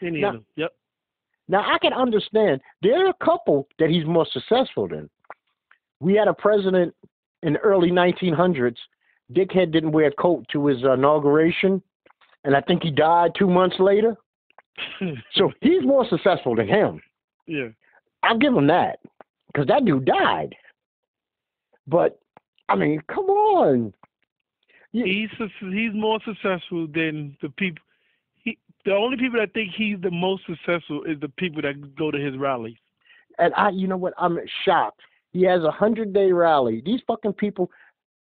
Any Now- of them. Yep. Now I can understand there are a couple that he's more successful than. We had a president in the early 1900s. Dickhead didn't wear a coat to his uh, inauguration, and I think he died two months later. So he's more successful than him. yeah. I'll give him that because that dude died. But I mean, come on. You- He's he's more successful than the people. He the only people that think he's the most successful is the people that go to his rallies. and I, you know what? I'm shocked. He has a hundred day rally. These fucking people.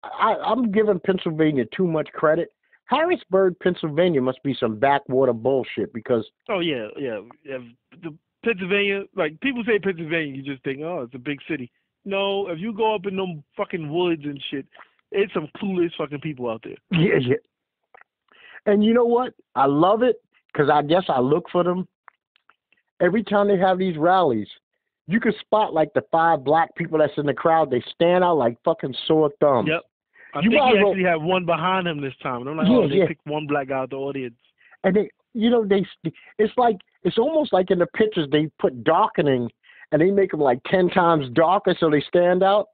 I, I'm giving Pennsylvania too much credit. Harrisburg, Pennsylvania, must be some backwater bullshit because Oh yeah, yeah, yeah. The Pennsylvania, like people say Pennsylvania, you just think, oh, it's a big city. No, if you go up in them fucking woods and shit, it's some clueless fucking people out there. yeah, yeah. And you know what? I love it because I guess I look for them every time they have these rallies. You can spot like the five black people that's in the crowd. They stand out like fucking sore thumbs. Yep. I You think he well- actually had one behind him this time. And I'm like, Yeah, oh, they yeah. picked one black guy out the audience. and they you know they it's like it's almost like in the pictures they put darkening and they make them like 10 times darker so they stand out.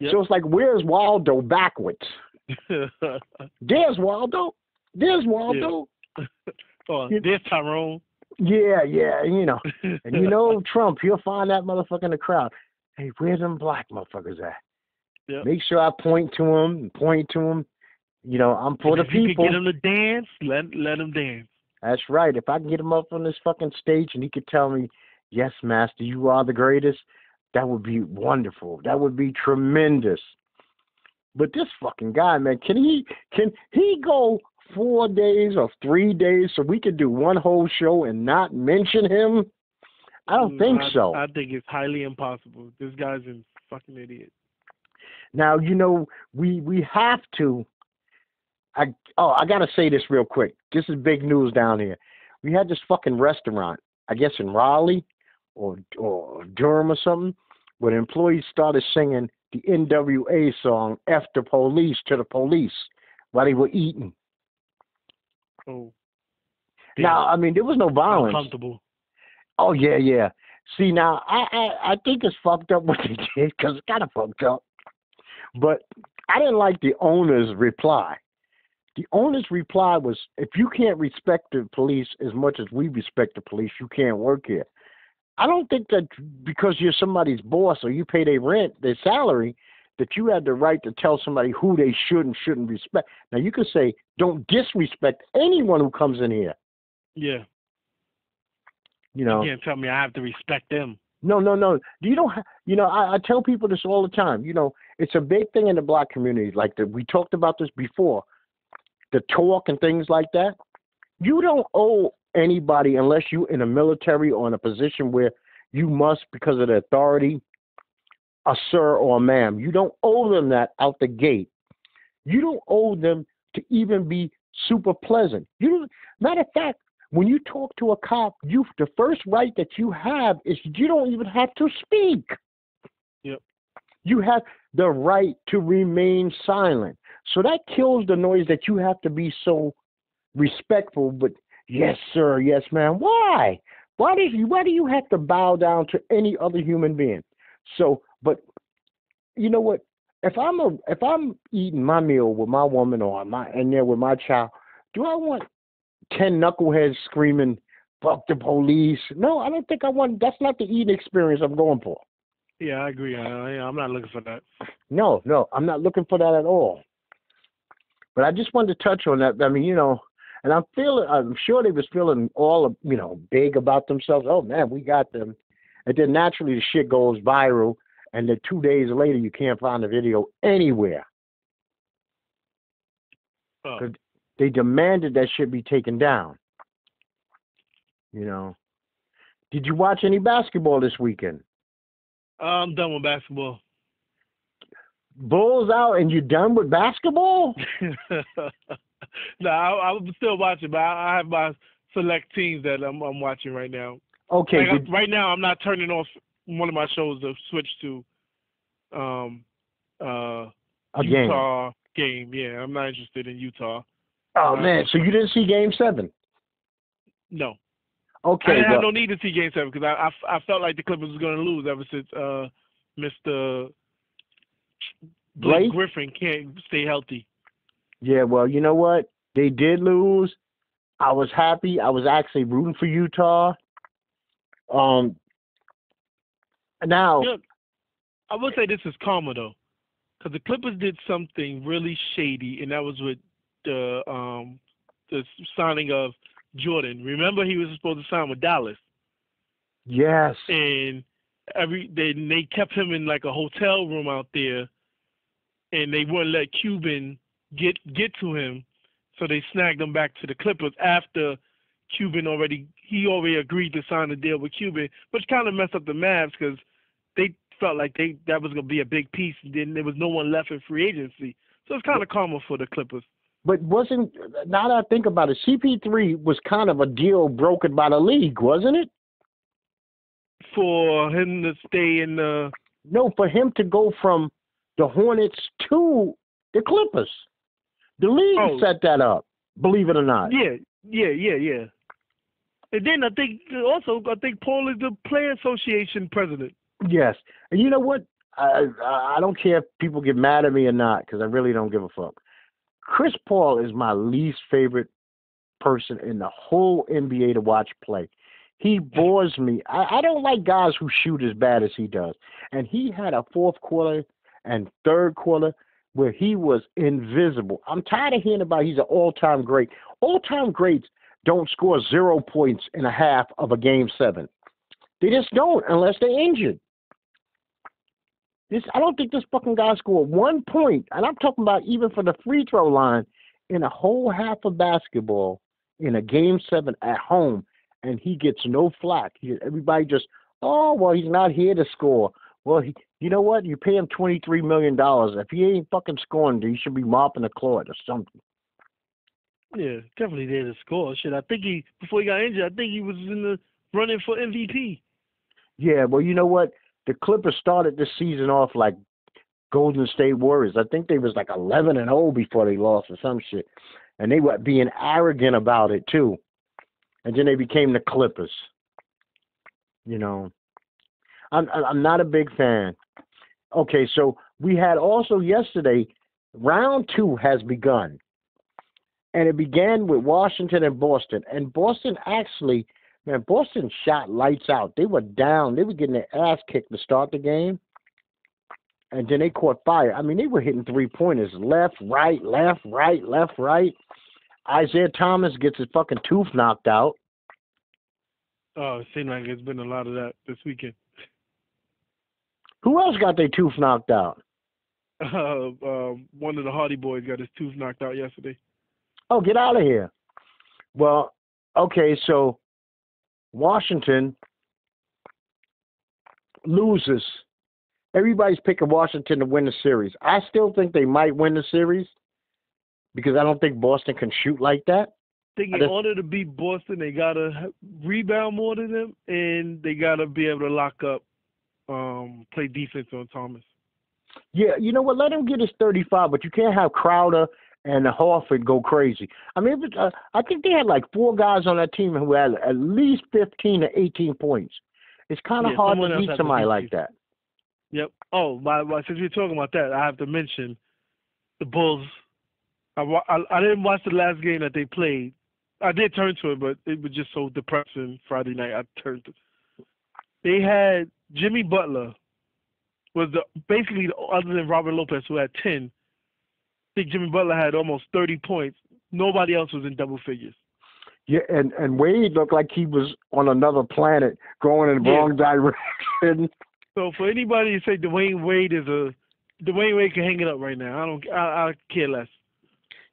Yep. so it's like where's waldo backwards? There's waldo. There's waldo. Oh, there's Tyrone. yeah yeah you know. And you know trump he'll find that motherfucker in the crowd. Hey where's them black motherfuckers at? Yep. make sure i point to them and point to them you know i'm for the if you people can get him to dance, let let him dance. That's right. If I can get him up on this fucking stage and he could tell me, "Yes, master, you are the greatest," that would be wonderful. That would be tremendous. But this fucking guy, man, can he can he go four days or three days so we could do one whole show and not mention him? I don't Mm, think I, so. I think it's highly impossible. This guy's a fucking idiot. Now, you know, we we have to. I oh, I gotta say this real quick. This is big news down here. We had this fucking restaurant, I guess in Raleigh or or Durham or something, where the employees started singing the NWA song "F the Police" to the police while they were eating. Oh. Now, I mean, there was no violence. Uncomfortable. Oh yeah, yeah. See now, I I, I think it's fucked up what they did because it's kind of fucked up. But I didn't like the owner's reply. The owner's reply was, "If you can't respect the police as much as we respect the police, you can't work here." I don't think that because you're somebody's boss or you pay their rent, their salary, that you have the right to tell somebody who they should and shouldn't respect. Now you can say, don't disrespect anyone who comes in here. Yeah. You know. You can't tell me I have to respect them. No, no, no. You don't. Ha- you know, I, I tell people this all the time. You know, it's a big thing in the black community. Like the, we talked about this before, the talk and things like that. You don't owe anybody unless you in a military or in a position where you must, because of the authority, a sir or a ma'am. You don't owe them that out the gate. You don't owe them to even be super pleasant. You don't, matter of fact, when you talk to a cop, you the first right that you have is you don't even have to speak. Yep. You have the right to remain silent. So that kills the noise that you have to be so respectful, but yes, sir, yes, ma'am. Why? Why do you why do you have to bow down to any other human being? So, but you know what? If I'm a if I'm eating my meal with my woman or my and there with my child, do I want ten knuckleheads screaming "fuck the police"? No, I don't think I want. That's not the eating experience I'm going for. Yeah, I agree. I, I'm not looking for that. No, no, I'm not looking for that at all. But I just wanted to touch on that. I mean, you know, and I'm feeling, I'm sure they was feeling all, you know, big about themselves. Oh man, we got them. And then naturally the shit goes viral, and then two days later you can't find the video anywhere. Oh. They demanded that shit be taken down. You know. Did you watch any basketball this weekend? I'm done with basketball. Bulls out and you're done with basketball? no, I, I'm still watching, but I, I have my select teams that I'm, I'm watching right now. Okay. Like, did- right now, I'm not turning off one of my shows to switch to um uh a game. Utah game. Yeah, I'm not interested in Utah. Oh man, so you didn't see Game Seven? No, Okay. I didn't well- have no need to see Game Seven because I, I I felt like the Clippers was going to lose ever since uh Mr. Blake Griffin can't stay healthy. Yeah, well, you know what? They did lose. I was happy. I was actually rooting for Utah. Um. Now, Yeah, I would say this is karma though, because the Clippers did something really shady, and that was with the um the signing of Jordan. Remember, he was supposed to sign with Dallas, yes, and every they they kept him in like a hotel room out there, and they wouldn't let Cuban get get to him, so they snagged him back to the Clippers after Cuban already he already agreed to sign a deal with Cuban, which kind of messed up the Mavs because they felt like they that was gonna be a big piece, and then there was no one left in free agency, so it's kind of karma for the Clippers. but wasn't now that I think about it, CP3 was kind of a deal brokered by the league, wasn't it? For him to stay in the No, for him to go from the Hornets to the Clippers. The league Oh. set that up. Believe it or not. Yeah, yeah, yeah, yeah. And then I think also I think Paul is the player association president. Yes, and you know what? I I I don't care if people get mad at me or not because I really don't give a fuck. Chris Paul is my least favorite person in the whole NBA to watch play. He bores me. I, I don't like guys who shoot as bad as he does. And he had a fourth quarter and third quarter where he was invisible. I'm tired of hearing about he's an all-time great. All-time greats don't score zero points in a half of a game seven. They just don't unless they're injured. This I don't think this fucking guy scored one point, and I'm talking about even for the free throw line in a whole half of basketball in a game seven at home, and he gets no flack. He, everybody just, oh well, he's not here to score. Well, he, you know what? You pay him twenty three million dollars. If he ain't fucking scoring, he should be mopping the court or something. Yeah, definitely there to score. Shit, I think he before he got injured, I think he was in the running for MVP. Yeah, well, you know what? The Clippers started this season off like Golden State Warriors. I think they was like 11 and 0 before they lost or some shit, and they were being arrogant about it too. And then they became the Clippers. You know, I'm I'm not a big fan. Okay, so we had also yesterday. Round two has begun, and it began with Washington and Boston. And Boston actually Man, Boston shot lights out. They were down. They were getting their ass kicked to start the game. and then they caught fire. I mean, they were hitting three pointers left, right, left, right, left, right. Isaiah Thomas gets his fucking tooth knocked out. Oh, it seems like it's been a lot of that this weekend. Who else got their tooth knocked out? Uh, um, one of the Hardy boys got his tooth knocked out yesterday. Oh, get out of here. Well, okay, so Washington loses. Everybody's picking Washington to win the series. I still think they might win the series because I don't think Boston can shoot like that. I think I in just- order to beat Boston, they gotta rebound more than them, and they gotta be able to lock up, um, play defense on Thomas. Yeah, you know what? Let him get his 35, but you can't have Crowder and Horford go crazy. I mean, it was, uh, I think they had like four guys on that team who had at least 15 to 18 points. It's kind of Yeah, hard to beat had to somebody like that. Yep. Oh, my, my, since we're talking about that, I have to mention the Bulls. I, I I didn't watch the last game that they played. I did turn to it, but it was just so depressing Friday night. I turned. To, they had Jimmy Butler was the basically the, other than Robin Lopez who had ten. I think Jimmy Butler had almost thirty points. Nobody else was in double figures. Yeah, and and Wade looked like he was on another planet, going in the Yeah. wrong direction. So for anybody to say Dwyane Wade is a Dwyane Wade can hang it up right now. I don't. I, I care less.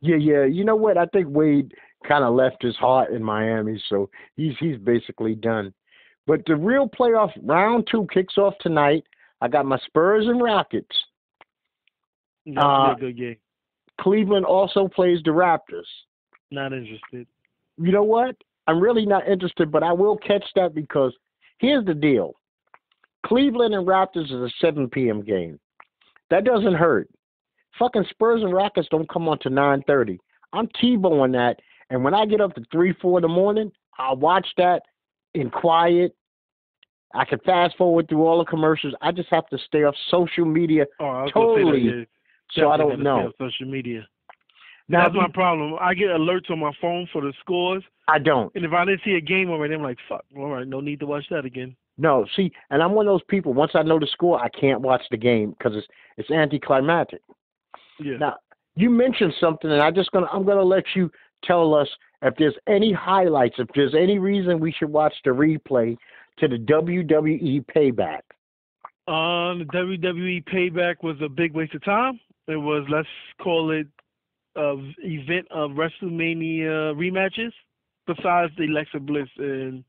Yeah, yeah. You know what? I think Wade kind of left his heart in Miami, so he's he's basically done. But the real playoff round two kicks off tonight. I got my Spurs and Rockets. That's Uh, a good game. Cleveland also plays the Raptors. Not interested. You know what? I'm really not interested, but I will catch that because here's the deal. Cleveland and Raptors is a 7 p.m. game. That doesn't hurt. Fucking Spurs and Rockets don't come on to 9:30. I'm TiVo-ing that, and when I get up to three, four in the morning, I'll watch that in quiet. I can fast forward through all the commercials. I just have to stay off social media, Oh, Totally. Gonna say that, yeah. so I don't know. social media. Now, That's my problem. I get alerts on my phone for the scores, I don't. and if I didn't see a game already, I'm like, fuck. All right, no need to watch that again. No, see, and I'm one of those people. Once I know the score, I can't watch the game because it's it's anticlimactic. Yeah. Now, you mentioned something, and I just gonna I'm gonna let you tell us if there's any highlights, if there's any reason we should watch the replay to the WWE Payback. Um, the WWE Payback was a big waste of time. It was let's call it a event of WrestleMania rematches, besides the Alexa Bliss and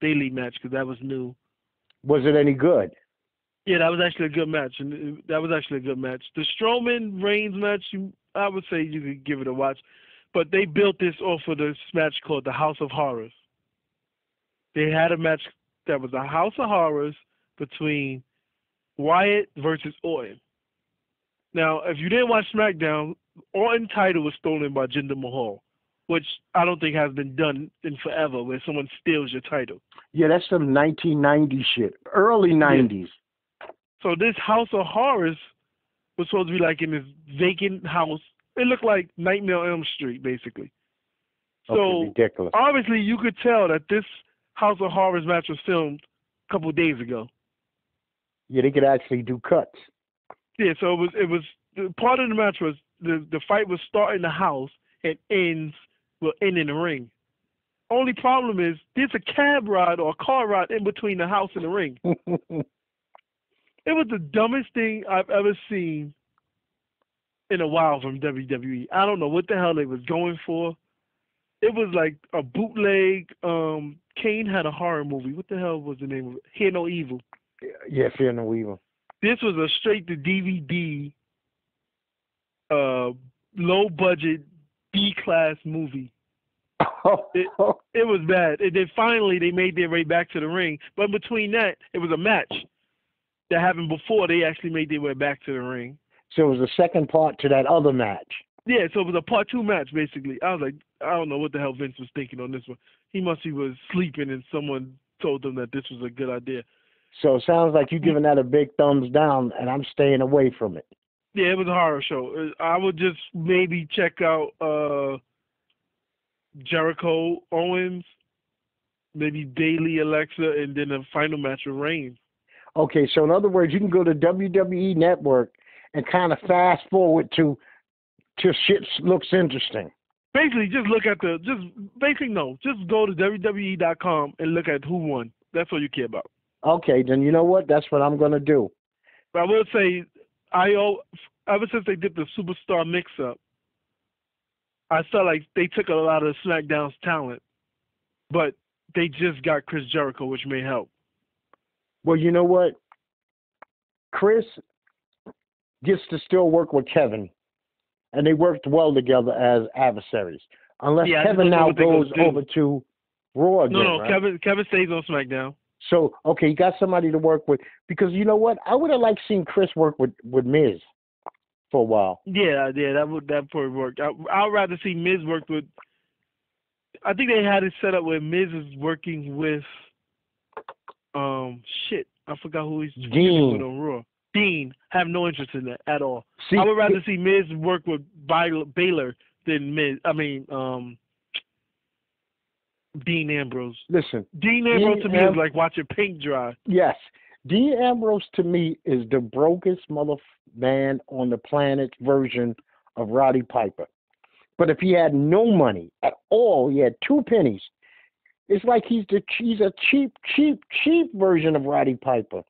Bayley match because that was new. Was it any good? Yeah, that was actually a good match, and that was actually a good match. The Strowman Reigns match, you, I would say you could give it a watch, but they built this off of this match called the House of Horrors. They had a match that was a House of Horrors between Wyatt versus Orton. Now, if you didn't watch SmackDown, Orton title was stolen by Jinder Mahal, which I don't think has been done in forever, where someone steals your title. Yeah, that's some 1990 shit, early 90s. So this House of Horrors was supposed to be like in this vacant house. It looked like Nightmare on Elm Street, basically. So okay, ridiculous. obviously, you could tell that this House of Horrors match was filmed a couple days ago. Yeah, they could actually do cuts. Yeah, so it was it was the part of the match was the the fight was start in the house and ends will end in the ring. Only problem is there's a cab ride or a car ride in between the house and the ring. It was the dumbest thing I've ever seen in a while from WWE. I don't know what the hell they was going for. It was like a bootleg. Um, Kane had a horror movie. What the hell was the name of it? Hear No Evil. yeah, Fear no evil. This was a straight to DVD, uh, low budget B class movie. It- It was bad. And then finally they made their way back to the ring. But between that, it was a match that happened before they actually made their way back to the ring. So it was the second part to that other match. Yeah, so it was a part two match basically. I was like, I don't know what the hell Vince was thinking on this one. He must he was sleeping and someone told him that this was a good idea. So it sounds like you're giving that a big thumbs down, and I'm staying away from it. Yeah, it was a horror show. I would just maybe check out uh Jericho Owens, maybe Bayley Alexa, and then a final match with Reigns. Okay, so in other words, you can go to WWE Network and kind of fast forward to to shit looks interesting. Basically, just look at the just basically no, just go to WWE.com and look at who won. That's all you care about. Okay, then you know what? That's what I'm gonna do. But I will say, I ever since they did the superstar mix-up, I felt like they took a lot of SmackDown's talent, but they just got Chris Jericho, which may help. Well, you know what? Chris gets to still work with Kevin, and they worked well together as adversaries. Unless Yeah, Kevin just don't know now what they gonna goes over to Raw again, No, no, right? Kevin Kevin stays on SmackDown. So okay, you got somebody to work with because you know what? I would have liked seeing Chris work with with Miz for a while. Yeah, yeah, that would that probably work. I, I'd rather see Miz work with. I think they had it set up where Miz is working with. Um, shit, I forgot who he's working Dean. with on Raw. Dean, have no interest in that at all. See, I would rather see Miz work with Balor, than Miz. I mean, um, Dean Ambrose. listen. Dean Ambrose Dean to me Am- is like watching paint dry. Yes, Dean Ambrose to me is the brokest mother man on the planet version of Roddy Piper. But if he had no money at all, he had two pennies. It's like he's the he's a cheap, cheap, cheap version of Roddy Piper.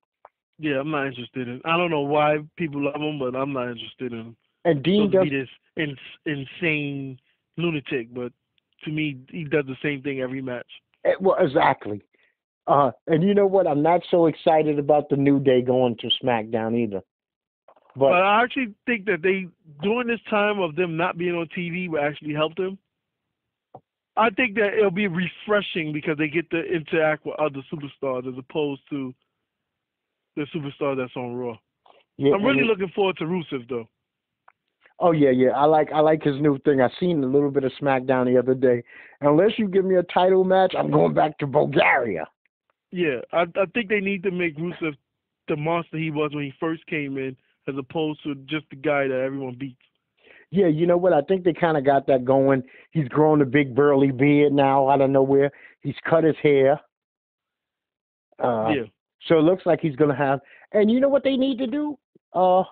Yeah, I'm not interested in. I don't know why people love him, but I'm not interested in him. And Dean does be this ins- insane lunatic, but to me, he does the same thing every match. eh, well exactly. Uh, and you know what? I'm not so excited about the New Day going to SmackDown either. But, But I actually think that they, during this time of them not being on TV, will actually help them. I think that it'll be refreshing because they get to interact with other superstars as opposed to the superstar that's on Raw. yeah, I'm really it- looking forward to Rusev though. Oh yeah, yeah. I like I like his new thing. I seen a little bit of SmackDown the other day. Unless you give me a title match, I'm going back to Bulgaria. Yeah, I I think they need to make Rusev the monster he was when he first came in, as opposed to just the guy that everyone beats. Yeah, you know what? I think they kind of got that going. He's grown a big burly beard now out of nowhere. He's cut his hair. Uh, yeah. So it looks like he's gonna have. And you know what they need to do? Uh,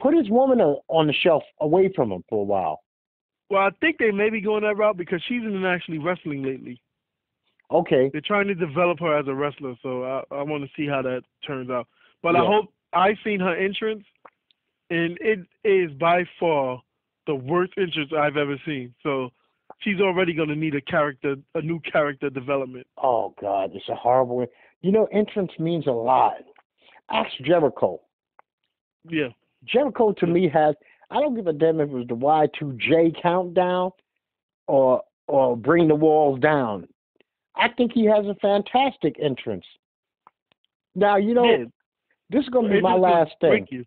put his woman on the shelf away from him for a while. Well, I think they may be going that route because she's been actually wrestling lately. Okay. They're trying to develop her as a wrestler, so I, I want to see how that turns out. But I hope I've seen her entrance, and it is by far the worst entrance I've ever seen. So she's already going to need a character, a new character development. Oh God, it's a horrible. You know, entrance means a lot. Ask Jericho. Yeah, Jericho to me has I don't give a damn if it was the Y two J countdown or or bring the walls down. I think he has a fantastic entrance. Now you know yeah. this is gonna be my last thing. break you.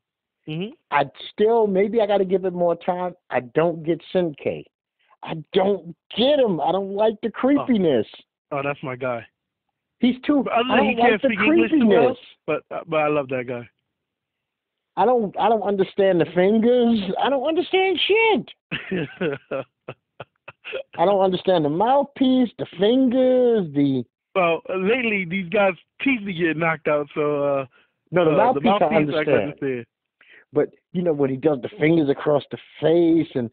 hmm I still maybe I got to give it more time. I don't get Shinsuke. I don't get him. I don't like the creepiness. Oh, that's my guy. He's too. Other I than don't he can't the speak English too well. But but I love that guy. I don't. I don't understand the fingers. I don't understand shit. I don't understand the mouthpiece, the fingers, the well, lately these guys' teeth be getting knocked out, so uh, no, the uh, mouthpiece, I can understand. understand. But you know when he does the fingers across the face and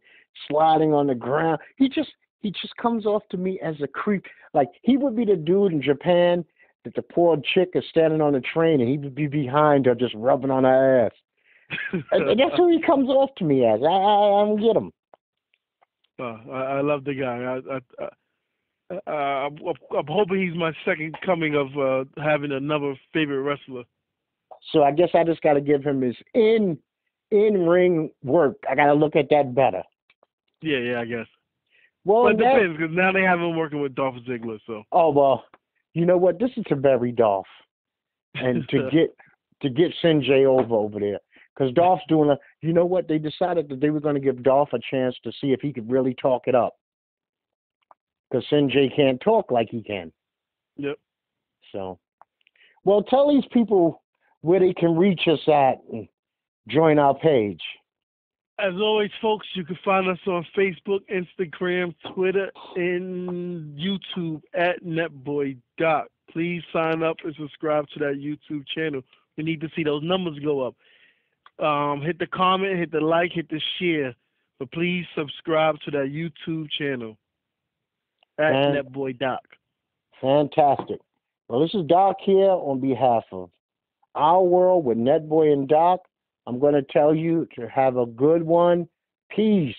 sliding on the ground, he just he just comes off to me as a creep. Like he would be the dude in Japan that the poor chick is standing on the train and he would be behind her just rubbing on her ass. And, and that's who he comes off to me as. I I, I don't get him. Uh, I, I love the guy. I, I, I, uh, I'm, I'm hoping he's my second coming of uh, having another favorite wrestler. So I guess I just got to give him his in in ring work. I got to look at that better. Yeah, yeah, I guess. Well, but it that- depends because now they have him working with Dolph Ziggler. So oh well, you know what? This is to bury Dolph and to get to get Shinsuke over over there because Dolph's doing a. You know what? They decided that they were going to give Dolph a chance to see if he could really talk it up because Shinsuke can't talk like he can. Yep. So, well, tell these people where they can reach us at and join our page. As always, folks, you can find us on Facebook, Instagram, Twitter, and YouTube at NetBoyDoc. Please sign up and subscribe to that YouTube channel. We need to see those numbers go up. Um, hit the comment, hit the like, hit the share. But please subscribe to that YouTube channel at And- Netboy Doc. Fantastic. Well, this is Doc here on behalf of Our World with Netboy and Doc. I'm going to tell you to have a good one. Peace.